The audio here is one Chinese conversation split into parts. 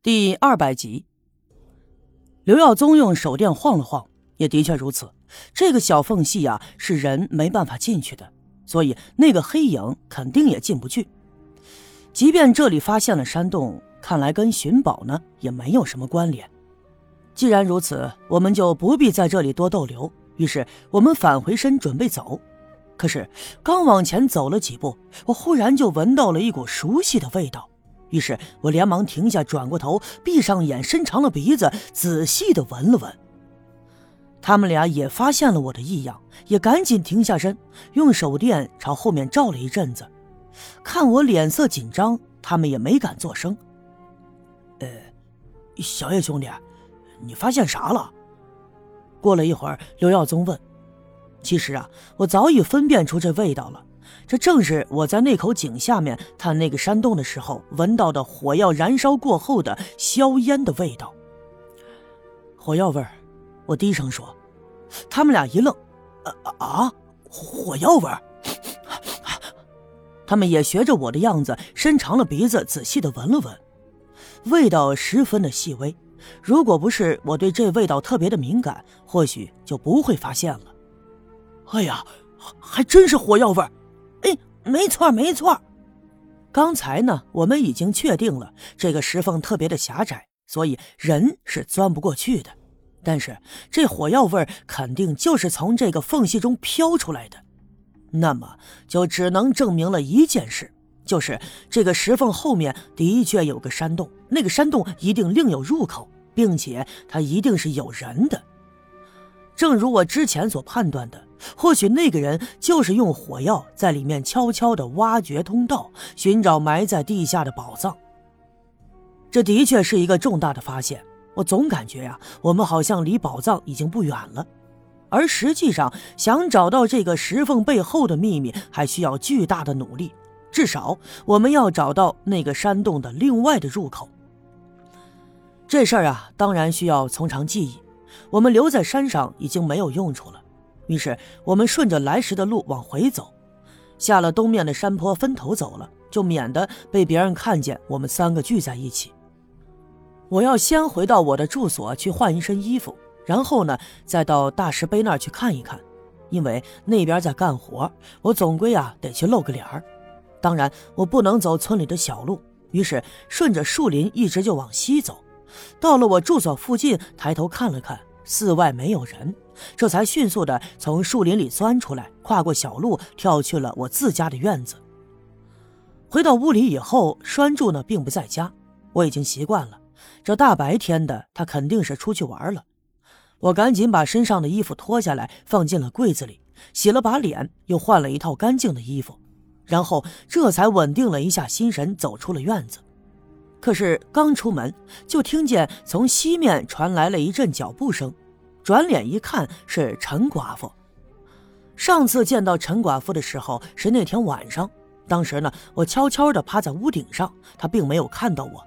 第二百集，刘耀宗用手电晃了晃，也的确如此。这个小缝隙呀，是人没办法进去的，所以那个黑影肯定也进不去。即便这里发现了山洞，看来跟寻宝呢也没有什么关联。既然如此，我们就不必在这里多逗留。于是我们返回身准备走，可是刚往前走了几步，我忽然就闻到了一股熟悉的味道。于是我连忙停下，转过头，闭上眼，伸长了鼻子，仔细的闻了闻。他们俩也发现了我的异样，也赶紧停下身，用手电朝后面照了一阵子。看我脸色紧张，他们也没敢作声。呃，小叶兄弟，你发现啥了？过了一会儿，刘耀宗问：“其实啊，我早已分辨出这味道了。”这正是我在那口井下面探那个山洞的时候闻到的火药燃烧过后的硝烟的味道。火药味儿，我低声说。他们俩一愣，啊啊，火药味儿！他们也学着我的样子，伸长了鼻子，仔细的闻了闻，味道十分的细微。如果不是我对这味道特别的敏感，或许就不会发现了。哎呀，还真是火药味儿！没错没错，刚才呢，我们已经确定了这个石缝特别的狭窄，所以人是钻不过去的。但是这火药味肯定就是从这个缝隙中飘出来的，那么就只能证明了一件事，就是这个石缝后面的确有个山洞，那个山洞一定另有入口，并且它一定是有人的。正如我之前所判断的。或许那个人就是用火药在里面悄悄地挖掘通道，寻找埋在地下的宝藏。这的确是一个重大的发现。我总感觉呀，我们好像离宝藏已经不远了。而实际上，想找到这个石缝背后的秘密，还需要巨大的努力。至少，我们要找到那个山洞的另外的入口。这事儿啊，当然需要从长计议。我们留在山上已经没有用处了。于是我们顺着来时的路往回走，下了东面的山坡，分头走了，就免得被别人看见我们三个聚在一起。我要先回到我的住所去换一身衣服，然后呢，再到大石碑那儿去看一看，因为那边在干活，我总归啊得去露个脸儿。当然，我不能走村里的小路，于是顺着树林一直就往西走，到了我住所附近，抬头看了看，寺外没有人。这才迅速的从树林里钻出来，跨过小路，跳去了我自家的院子。回到屋里以后，栓柱呢并不在家，我已经习惯了。这大白天的，他肯定是出去玩了。我赶紧把身上的衣服脱下来，放进了柜子里，洗了把脸，又换了一套干净的衣服，然后这才稳定了一下心神，走出了院子。可是刚出门，就听见从西面传来了一阵脚步声。转脸一看，是陈寡妇。上次见到陈寡妇的时候是那天晚上，当时呢，我悄悄地趴在屋顶上，她并没有看到我。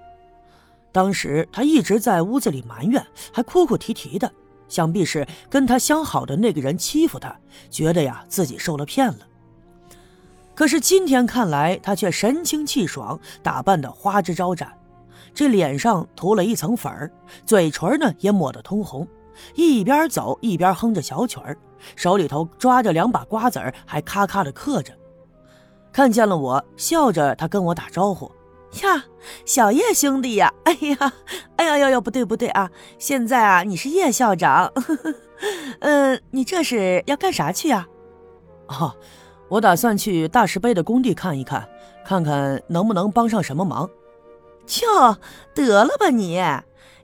当时她一直在屋子里埋怨，还哭哭啼啼的，想必是跟她相好的那个人欺负她，觉得呀自己受了骗了。可是今天看来，她却神清气爽，打扮得花枝招展，这脸上涂了一层粉儿，嘴唇呢也抹得通红。一边走一边哼着小曲儿，手里头抓着两把瓜子儿，还咔咔的嗑着。看见了我，笑着他跟我打招呼：“呀，小叶兄弟呀！哎呀，哎呀呀呀，不对不对啊！现在啊，你是叶校长。嗯，你这是要干啥去啊？哦，我打算去大石碑的工地看一看，看看能不能帮上什么忙。哟，得了吧你！”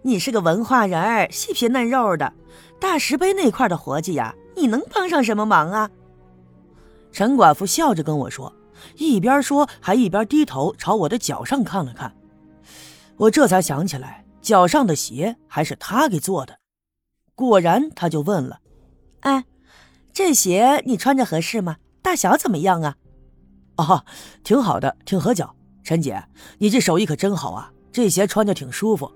你是个文化人儿，细皮嫩肉的，大石碑那块的活计呀，你能帮上什么忙啊？陈寡妇笑着跟我说，一边说还一边低头朝我的脚上看了看。我这才想起来，脚上的鞋还是他给做的。果然，他就问了：“哎，这鞋你穿着合适吗？大小怎么样啊？”“哦，挺好的，挺合脚。陈姐，你这手艺可真好啊，这鞋穿着挺舒服。”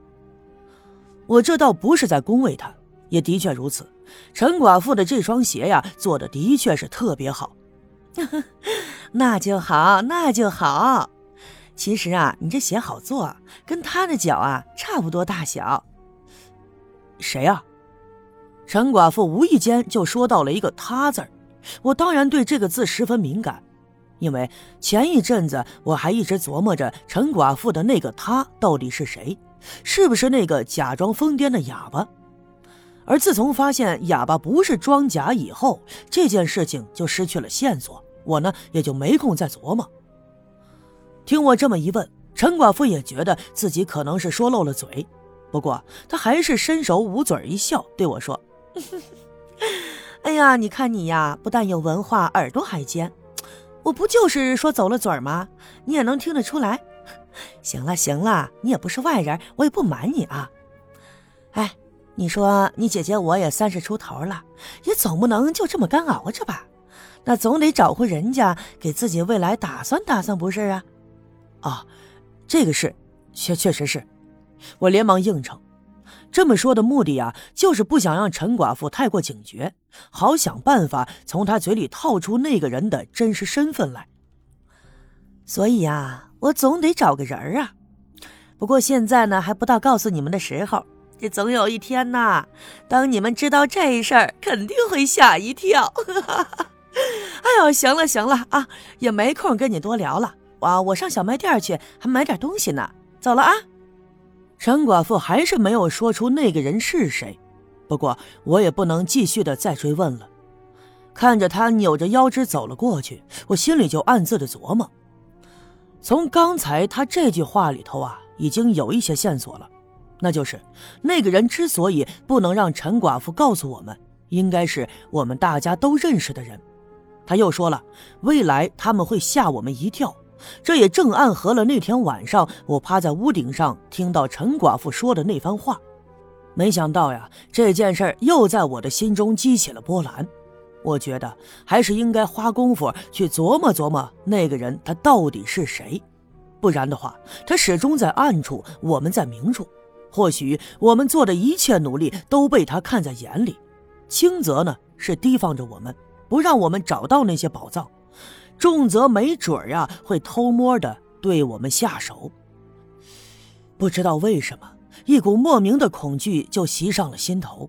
我这倒不是在恭维他，也的确如此。陈寡妇的这双鞋呀，做的的确是特别好。那就好，那就好。其实啊，你这鞋好做，跟他的脚啊差不多大小。谁呀？陈寡妇无意间就说到了一个“他”字儿，我当然对这个字十分敏感，因为前一阵子我还一直琢磨着陈寡妇的那个“他”到底是谁，是不是那个假装疯癫的哑巴？而自从发现哑巴不是装假以后，这件事情就失去了线索，我呢也就没空再琢磨。听我这么一问，陈寡妇也觉得自己可能是说漏了嘴，不过她还是伸手捂嘴一笑，对我说。哎呀，你看你呀，不但有文化，耳朵还尖。我不就是说走了嘴儿吗？你也能听得出来。行了行了，你也不是外人，我也不瞒你啊。哎，你说你姐姐我也三十出头了，也总不能就这么干熬着吧？那总得找户人家，给自己未来打算打算，不是啊？啊，这个是，确确实是。我连忙应承。这么说的目的呀，就是不想让陈寡妇太过警觉，好想办法从她嘴里套出那个人的真实身份来。所以呀，我总得找个人儿啊。不过现在呢，还不到告诉你们的时候。这总有一天呐，当你们知道这事儿，肯定会吓一跳。哎呦，行了行了啊，也没空跟你多聊了。我我上小卖店去，还买点东西呢。走了啊。陈寡妇还是没有说出那个人是谁，不过我也不能继续的再追问了。看着他扭着腰肢走了过去，我心里就暗自的琢磨：从刚才他这句话里头啊，已经有一些线索了，那就是那个人之所以不能让陈寡妇告诉我们，应该是我们大家都认识的人。他又说了，未来他们会吓我们一跳。这也正暗合了那天晚上我趴在屋顶上听到陈寡妇说的那番话。没想到呀，这件事又在我的心中激起了波澜。我觉得还是应该花功夫去琢磨琢磨那个人他到底是谁，不然的话，他始终在暗处，我们在明处。或许我们做的一切努力都被他看在眼里，轻则呢是提防着我们，不让我们找到那些宝藏。重则没准儿呀，会偷摸的对我们下手。不知道为什么，一股莫名的恐惧就袭上了心头。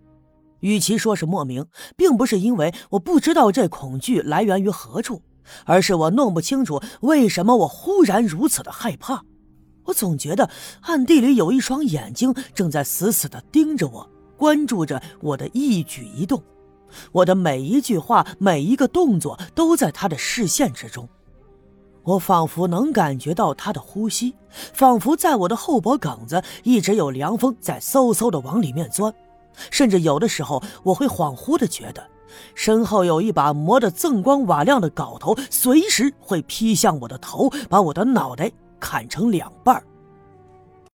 与其说是莫名，并不是因为我不知道这恐惧来源于何处，而是我弄不清楚为什么我忽然如此的害怕。我总觉得暗地里有一双眼睛正在死死的盯着我，关注着我的一举一动。我的每一句话，每一个动作，都在他的视线之中。我仿佛能感觉到他的呼吸，仿佛在我的后脖梗子一直有凉风在嗖嗖的往里面钻。甚至有的时候，我会恍惚的觉得，身后有一把磨得锃光瓦亮的镐头，随时会劈向我的头，把我的脑袋砍成两半